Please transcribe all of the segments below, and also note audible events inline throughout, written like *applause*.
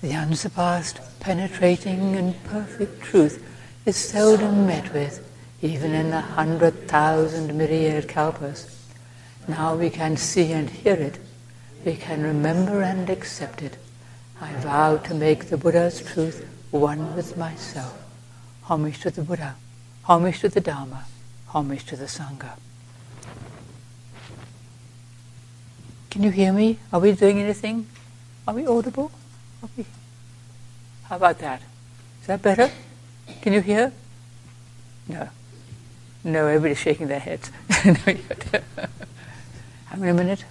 The unsurpassed, penetrating, and perfect truth is seldom met with, even in the hundred thousand myriad kalpas. Now we can see and hear it, we can remember and accept it. I vow to make the Buddha's truth one with myself. Homage to the Buddha, homage to the Dharma, homage to the Sangha. Can you hear me? Are we doing anything? Are we audible? We? How about that? Is that better? Can you hear? No. No, everybody's shaking their heads. *laughs* How many minutes?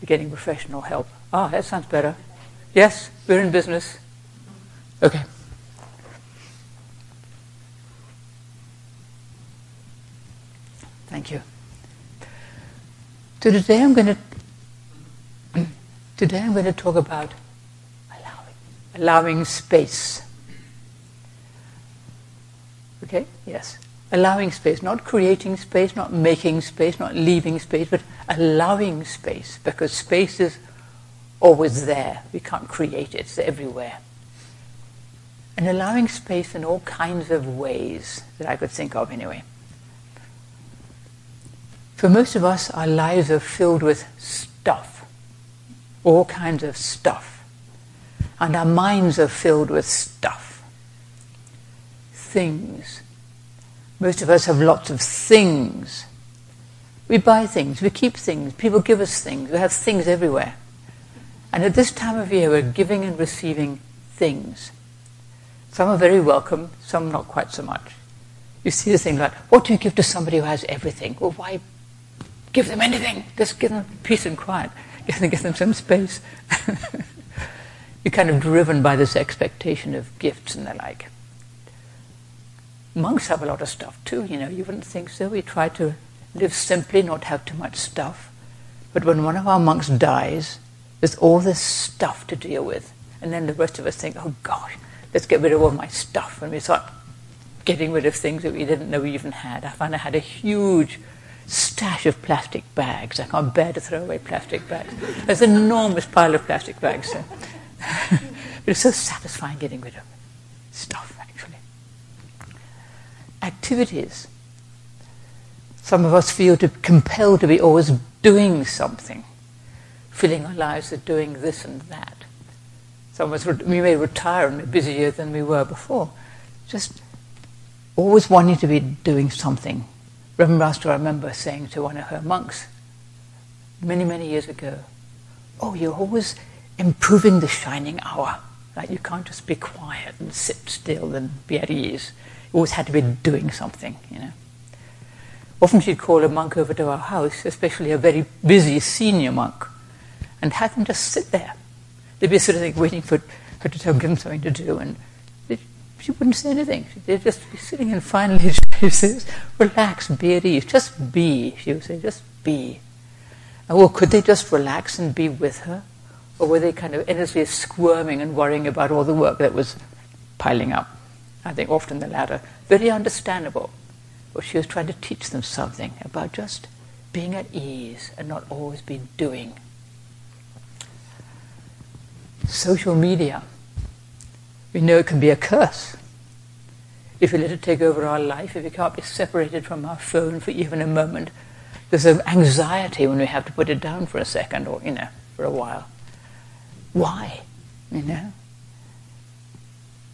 You're getting professional help. Ah, that sounds better. Yes, we're in business. Okay. Thank you. So today I'm going to today I'm going to talk about allowing, allowing space. Okay? Yes. Allowing space, not creating space, not making space, not leaving space, but allowing space, because space is always there. We can't create it, it's everywhere. And allowing space in all kinds of ways that I could think of anyway. For most of us, our lives are filled with stuff, all kinds of stuff. And our minds are filled with stuff, things. Most of us have lots of things. We buy things, we keep things, people give us things, we have things everywhere. And at this time of year, we're giving and receiving things. Some are very welcome, some not quite so much. You see the thing like, what do you give to somebody who has everything? Well, why give them anything. Just give them peace and quiet. Give them, give them some space. *laughs* You're kind of driven by this expectation of gifts and the like. Monks have a lot of stuff too, you know. You wouldn't think so. We try to live simply, not have too much stuff. But when one of our monks dies, there's all this stuff to deal with. And then the rest of us think, oh gosh, let's get rid of all my stuff. And we start getting rid of things that we didn't know we even had. I found I had a huge stash of plastic bags. I can't bear to throw away plastic bags. There's an enormous pile of plastic bags. So. *laughs* but it's so satisfying getting rid of stuff, actually. Activities. Some of us feel to, compelled to be always doing something, filling our lives with doing this and that. Some of us, we may retire and be busier than we were before. Just always wanting to be doing something Reverend Master, I remember saying to one of her monks many, many years ago, Oh, you're always improving the shining hour. Like you can't just be quiet and sit still and be at ease. You always had to be doing something, you know. Often she'd call a monk over to our house, especially a very busy senior monk, and have them just sit there. They'd be sort of like waiting for her to tell them something to do, and she wouldn't say anything. She'd just be sitting and finally *laughs* she says, relax, be at ease, just be. She would say, just be. And well, could they just relax and be with her? Or were they kind of endlessly squirming and worrying about all the work that was piling up? I think often the latter. Very understandable. But she was trying to teach them something about just being at ease and not always be doing. Social media we know it can be a curse. If we let it take over our life, if we can't be separated from our phone for even a moment, there's an anxiety when we have to put it down for a second or, you know, for a while. Why? You know?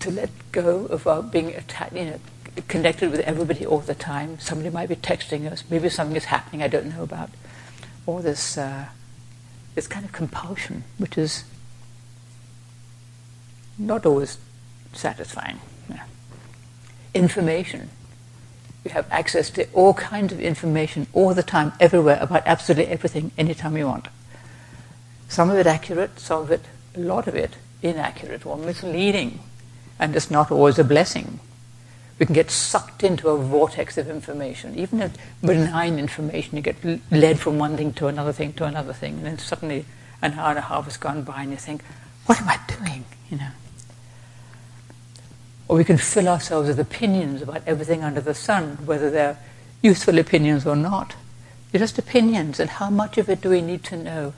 To let go of our being attached, you know, connected with everybody all the time. Somebody might be texting us. Maybe something is happening I don't know about. Or this, uh, this kind of compulsion, which is not always satisfying. Yeah. Information. You have access to all kinds of information all the time, everywhere, about absolutely everything, anytime you want. Some of it accurate, some of it, a lot of it, inaccurate or misleading, and it's not always a blessing. We can get sucked into a vortex of information. Even benign information, you get led from one thing to another thing to another thing, and then suddenly an hour and a half has gone by, and you think, "What am I doing?" You know. Or we can fill ourselves with opinions about everything under the sun, whether they're useful opinions or not. They're just opinions, and how much of it do we need to know?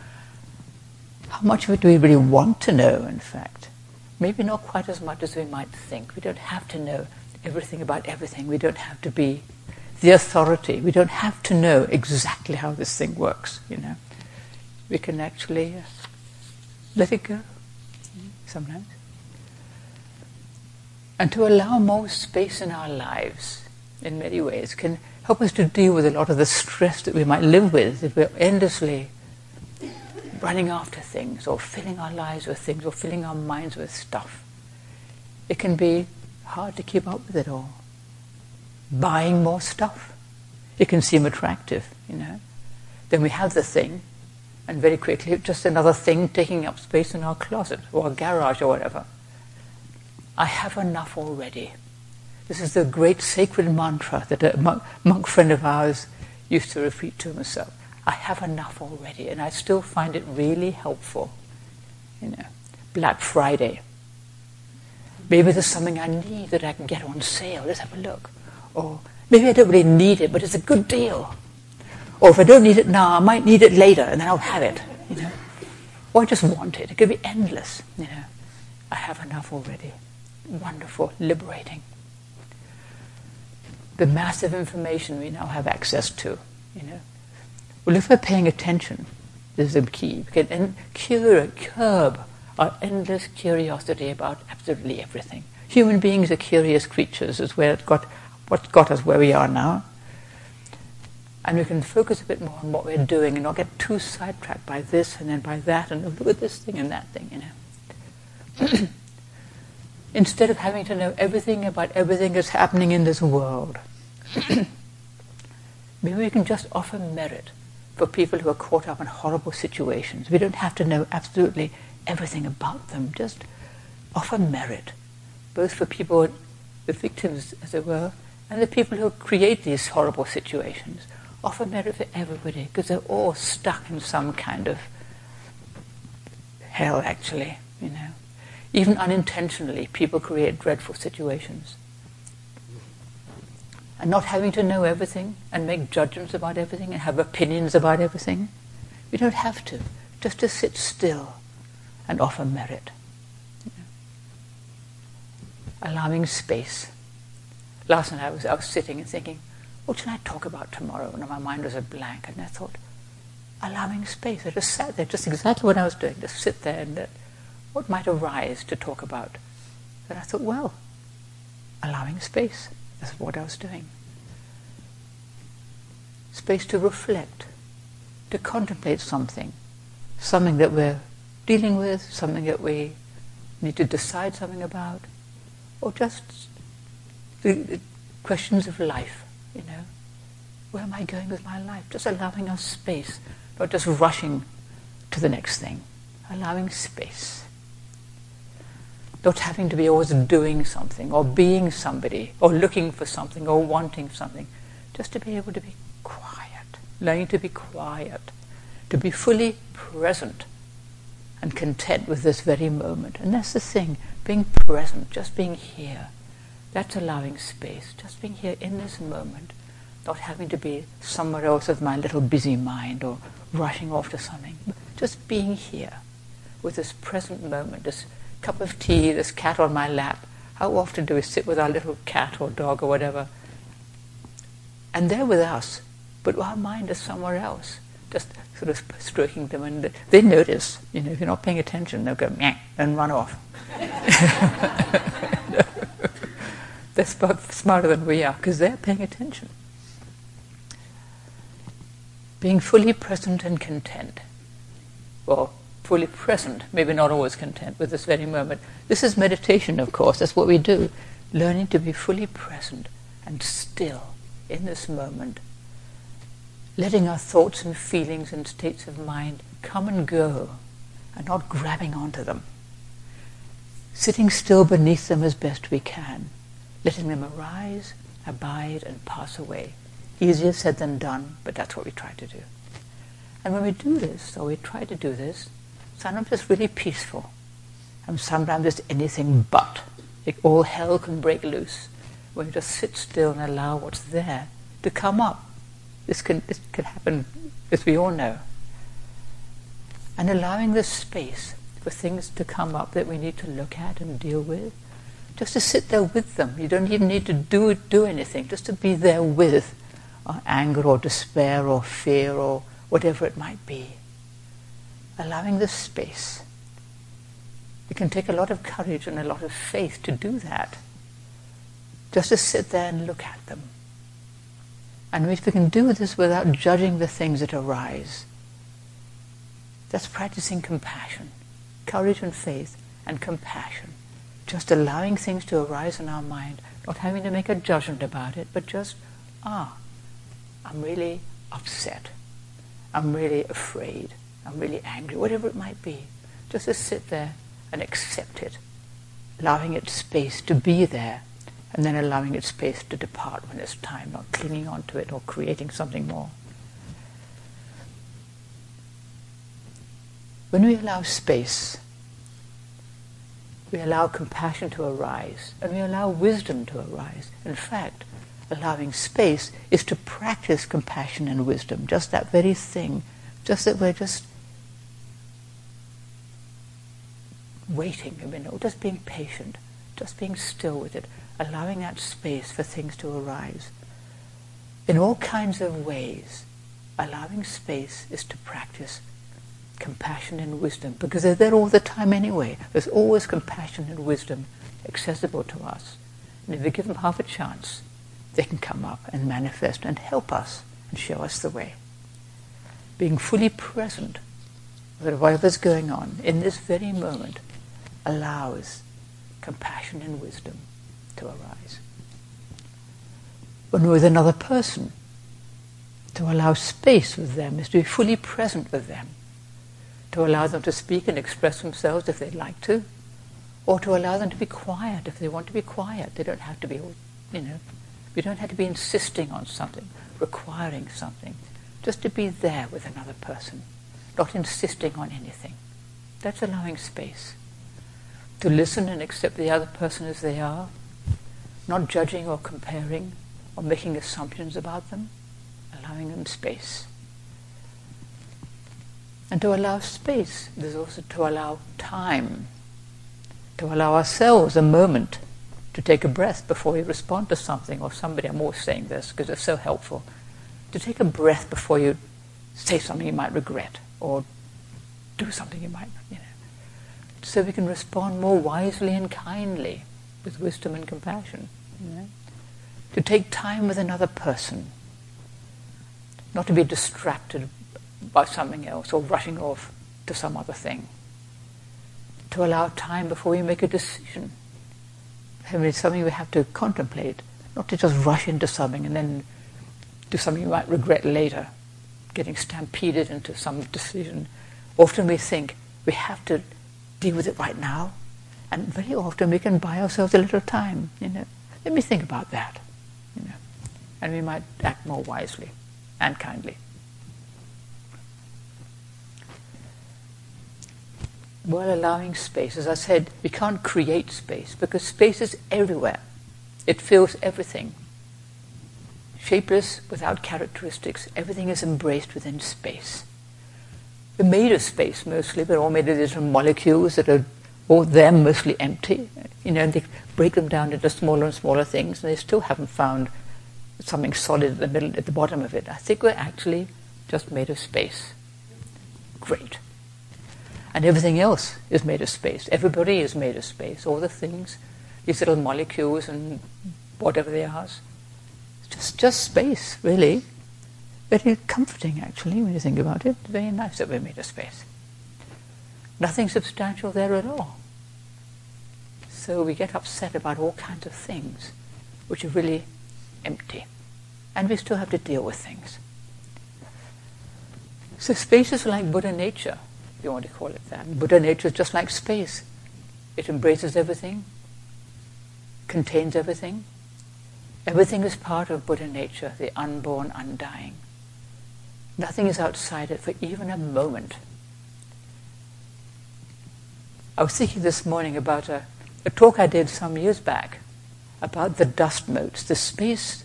How much of it do we really want to know, in fact? Maybe not quite as much as we might think. We don't have to know everything about everything. We don't have to be the authority. We don't have to know exactly how this thing works, you know. We can actually uh, let it go sometimes. And to allow more space in our lives, in many ways, can help us to deal with a lot of the stress that we might live with if we're endlessly running after things or filling our lives with things or filling our minds with stuff. It can be hard to keep up with it all. Buying more stuff. It can seem attractive, you know. Then we have the thing, and very quickly it's just another thing taking up space in our closet or our garage or whatever. I have enough already. This is the great sacred mantra that a monk, monk friend of ours used to repeat to himself. I have enough already, and I still find it really helpful. You know, Black Friday. Maybe there's something I need that I can get on sale. Let's have a look. Or maybe I don't really need it, but it's a good deal. Or if I don't need it now, I might need it later, and then I'll have it. You know, or I just want it. It could be endless. You know, I have enough already. Wonderful, liberating. The massive information we now have access to. You know, well, if we're paying attention, this is the key. We can cure, curb our endless curiosity about absolutely everything. Human beings are curious creatures, is where it got, what got us where we are now. And we can focus a bit more on what we're doing and not get too sidetracked by this and then by that and oh, look at this thing and that thing, you know. *clears throat* Instead of having to know everything about everything that's happening in this world, *clears throat* maybe we can just offer merit for people who are caught up in horrible situations. We don't have to know absolutely everything about them, just offer merit, both for people, the victims, as it were, and the people who create these horrible situations. Offer merit for everybody, because they're all stuck in some kind of hell, actually, you know. Even unintentionally, people create dreadful situations and not having to know everything and make judgments about everything and have opinions about everything. We don't have to. Just to sit still and offer merit. Allowing space. Last night I was, I was sitting and thinking, what should I talk about tomorrow? And my mind was a blank. And I thought, allowing space. I just sat there, just exactly what I was doing, just sit there and uh, what might arise to talk about. And I thought, well, allowing space. That's what I was doing. Space to reflect, to contemplate something, something that we're dealing with, something that we need to decide something about, or just the questions of life, you know. Where am I going with my life? Just allowing us space, not just rushing to the next thing. Allowing space not having to be always doing something or being somebody or looking for something or wanting something. Just to be able to be quiet, learning to be quiet, to be fully present and content with this very moment. And that's the thing, being present, just being here. That's allowing space, just being here in this moment, not having to be somewhere else with my little busy mind or rushing off to something. Just being here with this present moment, this cup of tea, this cat on my lap. How often do we sit with our little cat or dog or whatever? And they're with us, but our mind is somewhere else, just sort of stroking them. And they notice, you know, if you're not paying attention, they'll go Meh, and run off. *laughs* they're smarter than we are because they're paying attention. Being fully present and content. Well, fully present, maybe not always content with this very moment. This is meditation, of course, that's what we do. Learning to be fully present and still in this moment. Letting our thoughts and feelings and states of mind come and go and not grabbing onto them. Sitting still beneath them as best we can. Letting them arise, abide, and pass away. Easier said than done, but that's what we try to do. And when we do this, or we try to do this, Sometimes it's really peaceful, and sometimes it's anything but. Like all hell can break loose when you just sit still and allow what's there to come up. This can, this can happen, as we all know. and allowing the space for things to come up that we need to look at and deal with. Just to sit there with them. You don't even need to do do anything. Just to be there with anger or despair or fear or whatever it might be. Allowing the space. It can take a lot of courage and a lot of faith to do that. Just to sit there and look at them. And if we can do this without judging the things that arise, that's practicing compassion, courage and faith and compassion. Just allowing things to arise in our mind, not having to make a judgment about it, but just, ah, I'm really upset. I'm really afraid. I'm really angry, whatever it might be. Just to sit there and accept it, allowing it space to be there, and then allowing it space to depart when it's time, not clinging on to it or creating something more. When we allow space, we allow compassion to arise and we allow wisdom to arise. In fact, allowing space is to practice compassion and wisdom, just that very thing, just that we're just waiting a minute, or just being patient, just being still with it, allowing that space for things to arise. In all kinds of ways, allowing space is to practice compassion and wisdom because they're there all the time anyway. There's always compassion and wisdom accessible to us. And if we give them half a chance, they can come up and manifest and help us and show us the way. Being fully present with whatever's going on in this very moment allows compassion and wisdom to arise. When we're with another person, to allow space with them is to be fully present with them to allow them to speak and express themselves if they'd like to, or to allow them to be quiet if they want to be quiet. They don't have to be, you know, we don't have to be insisting on something, requiring something. Just to be there with another person, not insisting on anything. That's allowing space. To listen and accept the other person as they are, not judging or comparing or making assumptions about them, allowing them space. And to allow space, there's also to allow time, to allow ourselves a moment to take a breath before we respond to something or somebody. I'm always saying this because it's so helpful. To take a breath before you say something you might regret or do something you might, you know. So we can respond more wisely and kindly with wisdom and compassion. You know? To take time with another person, not to be distracted by something else or rushing off to some other thing. To allow time before we make a decision. I mean, it's something we have to contemplate, not to just rush into something and then do something you might regret later, getting stampeded into some decision. Often we think we have to deal with it right now, and very often we can buy ourselves a little time. You know, let me think about that. You know, and we might act more wisely and kindly. while allowing space. As I said, we can't create space because space is everywhere. It fills everything. Shapeless, without characteristics, everything is embraced within space. Made of space mostly, we're all made of little molecules that are all there mostly empty. You know, and they break them down into smaller and smaller things, and they still haven't found something solid at the middle, at the bottom of it. I think we're actually just made of space. Great. And everything else is made of space. Everybody is made of space. All the things, these little molecules and whatever they are, just just space, really. Very comforting, actually, when you think about it. Very nice that we're made of space. Nothing substantial there at all. So we get upset about all kinds of things which are really empty. And we still have to deal with things. So space is like Buddha nature if you want to call it that. Buddha nature is just like space. It embraces everything, contains everything. Everything is part of Buddha nature, the unborn, undying. Nothing is outside it for even a moment. I was thinking this morning about a, a talk I did some years back about the dust motes, the space.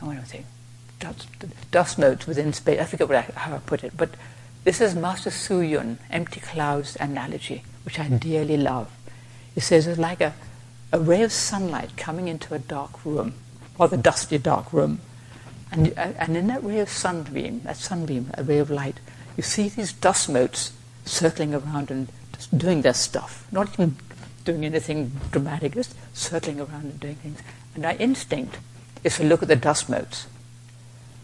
I want to think dust, dust motes within space. I forget what I, how I put it, but This is Master Hsü Yun, empty clouds analogy, which I hmm. dearly love. He says it's like a, a ray of sunlight coming into a dark room, or the dusty dark room. And, and in that ray of sunbeam, that sunbeam, a ray of light, you see these dust motes circling around and just doing their stuff, not even doing anything dramatic, just circling around and doing things. And our instinct is to look at the dust motes.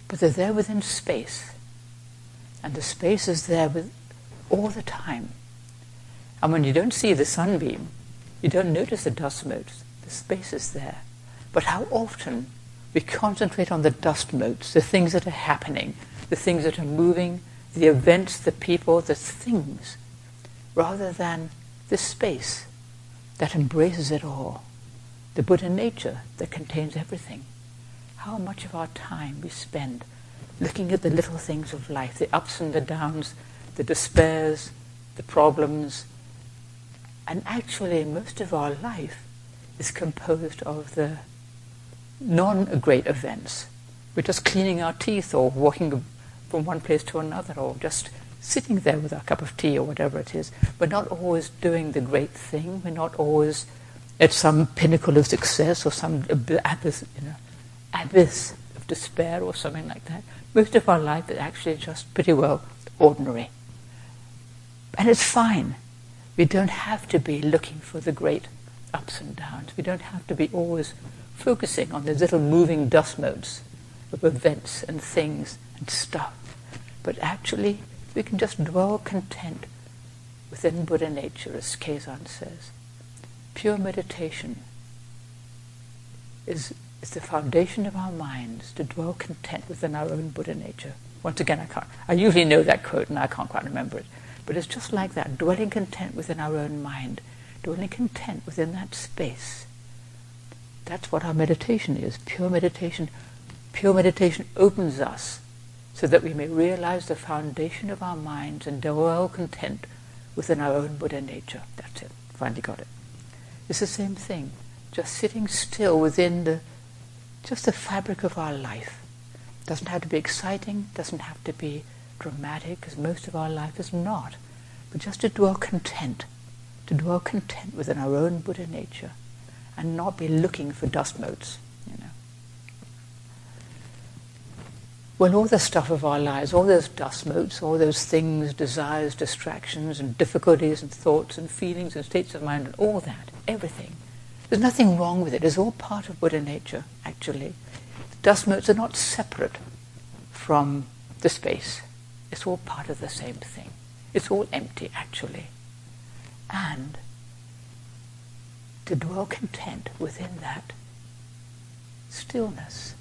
But they're there within space. And the space is there with all the time. And when you don't see the sunbeam, you don't notice the dust motes. The space is there. But how often we concentrate on the dust motes, the things that are happening, the things that are moving, the events, the people, the things, rather than the space that embraces it all, the Buddha nature that contains everything. How much of our time we spend looking at the little things of life, the ups and the downs, the despairs, the problems, and actually most of our life is composed of the non-great events. We're just cleaning our teeth or walking from one place to another or just sitting there with our cup of tea or whatever it is. We're not always doing the great thing. We're not always at some pinnacle of success or some abyss, you know, abyss of despair or something like that. Most of our life is actually just pretty well ordinary. And it's fine. We don't have to be looking for the great ups and downs. We don't have to be always focusing on those little moving dust motes of events and things and stuff. But actually, we can just dwell content within Buddha nature, as Keizan says. Pure meditation is, is the foundation of our minds to dwell content within our own Buddha nature. Once again, I can't. I usually know that quote, and I can't quite remember it. But it's just like that, dwelling content within our own mind, dwelling content within that space. That's what our meditation is. Pure meditation. Pure meditation opens us so that we may realize the foundation of our minds and dwell content within our own Buddha nature. That's it. Finally got it. It's the same thing. Just sitting still within the just the fabric of our life. Doesn't have to be exciting, doesn't have to be dramatic, as most of our life is not. But just to dwell content, to dwell content within our own Buddha nature, and not be looking for dust motes. You know. when all the stuff of our lives, all those dust motes, all those things, desires, distractions, and difficulties, and thoughts, and feelings, and states of mind, and all that, everything, there's nothing wrong with it. It's all part of Buddha nature, actually. Dust motes are not separate from the space. It's all part of the same thing. It's all empty, actually. And to dwell content within that stillness.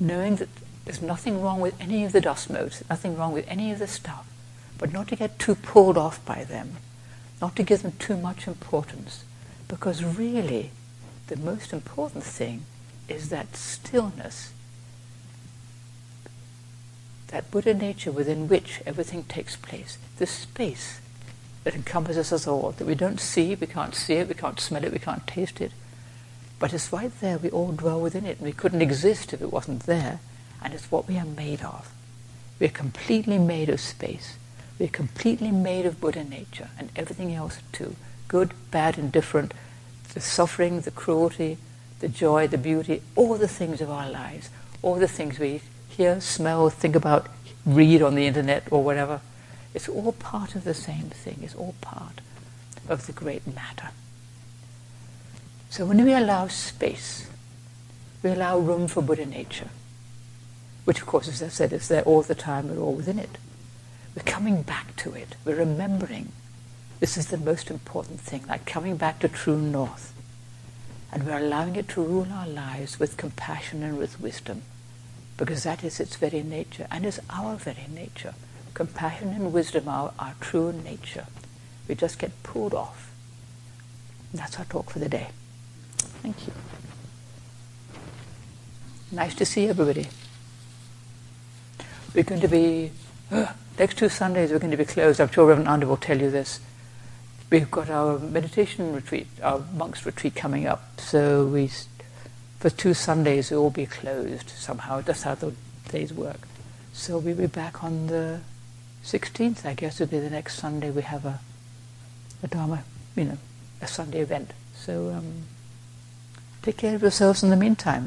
Knowing that there's nothing wrong with any of the dust motes, nothing wrong with any of the stuff, but not to get too pulled off by them, not to give them too much importance, because really the most important thing is that stillness, that Buddha nature within which everything takes place, the space that encompasses us all, that we don't see, we can't see it, we can't smell it, we can't taste it, but it's right there. We all dwell within it. And we couldn't exist if it wasn't there. And it's what we are made of. We're completely made of space. We're completely made of Buddha nature and everything else too. Good, bad, indifferent, the suffering, the cruelty, the joy, the beauty, all the things of our lives, all the things we hear, smell, think about, read on the internet or whatever. It's all part of the same thing. It's all part of the great matter. So when we allow space, we allow room for Buddha nature, which of course, as I said, is there all the time, we're all within it. We're coming back to it, we're remembering. This is the most important thing, like coming back to true north. And we're allowing it to rule our lives with compassion and with wisdom, because that is its very nature, and is our very nature. Compassion and wisdom are our true nature. We just get pulled off. That's our talk for the day. Thank you. Nice to see everybody. We're going to be, uh, next two Sundays we're going to be closed. I'm sure Reverend Ananda will tell you this. We've got our meditation retreat, our monks retreat coming up. So we, for two Sundays, we will be closed somehow. That's how the days work. So we'll be back on the 16th, I guess, would be the next Sunday we have a, a Dharma, you know, a Sunday event. So um, take care of yourselves in the meantime.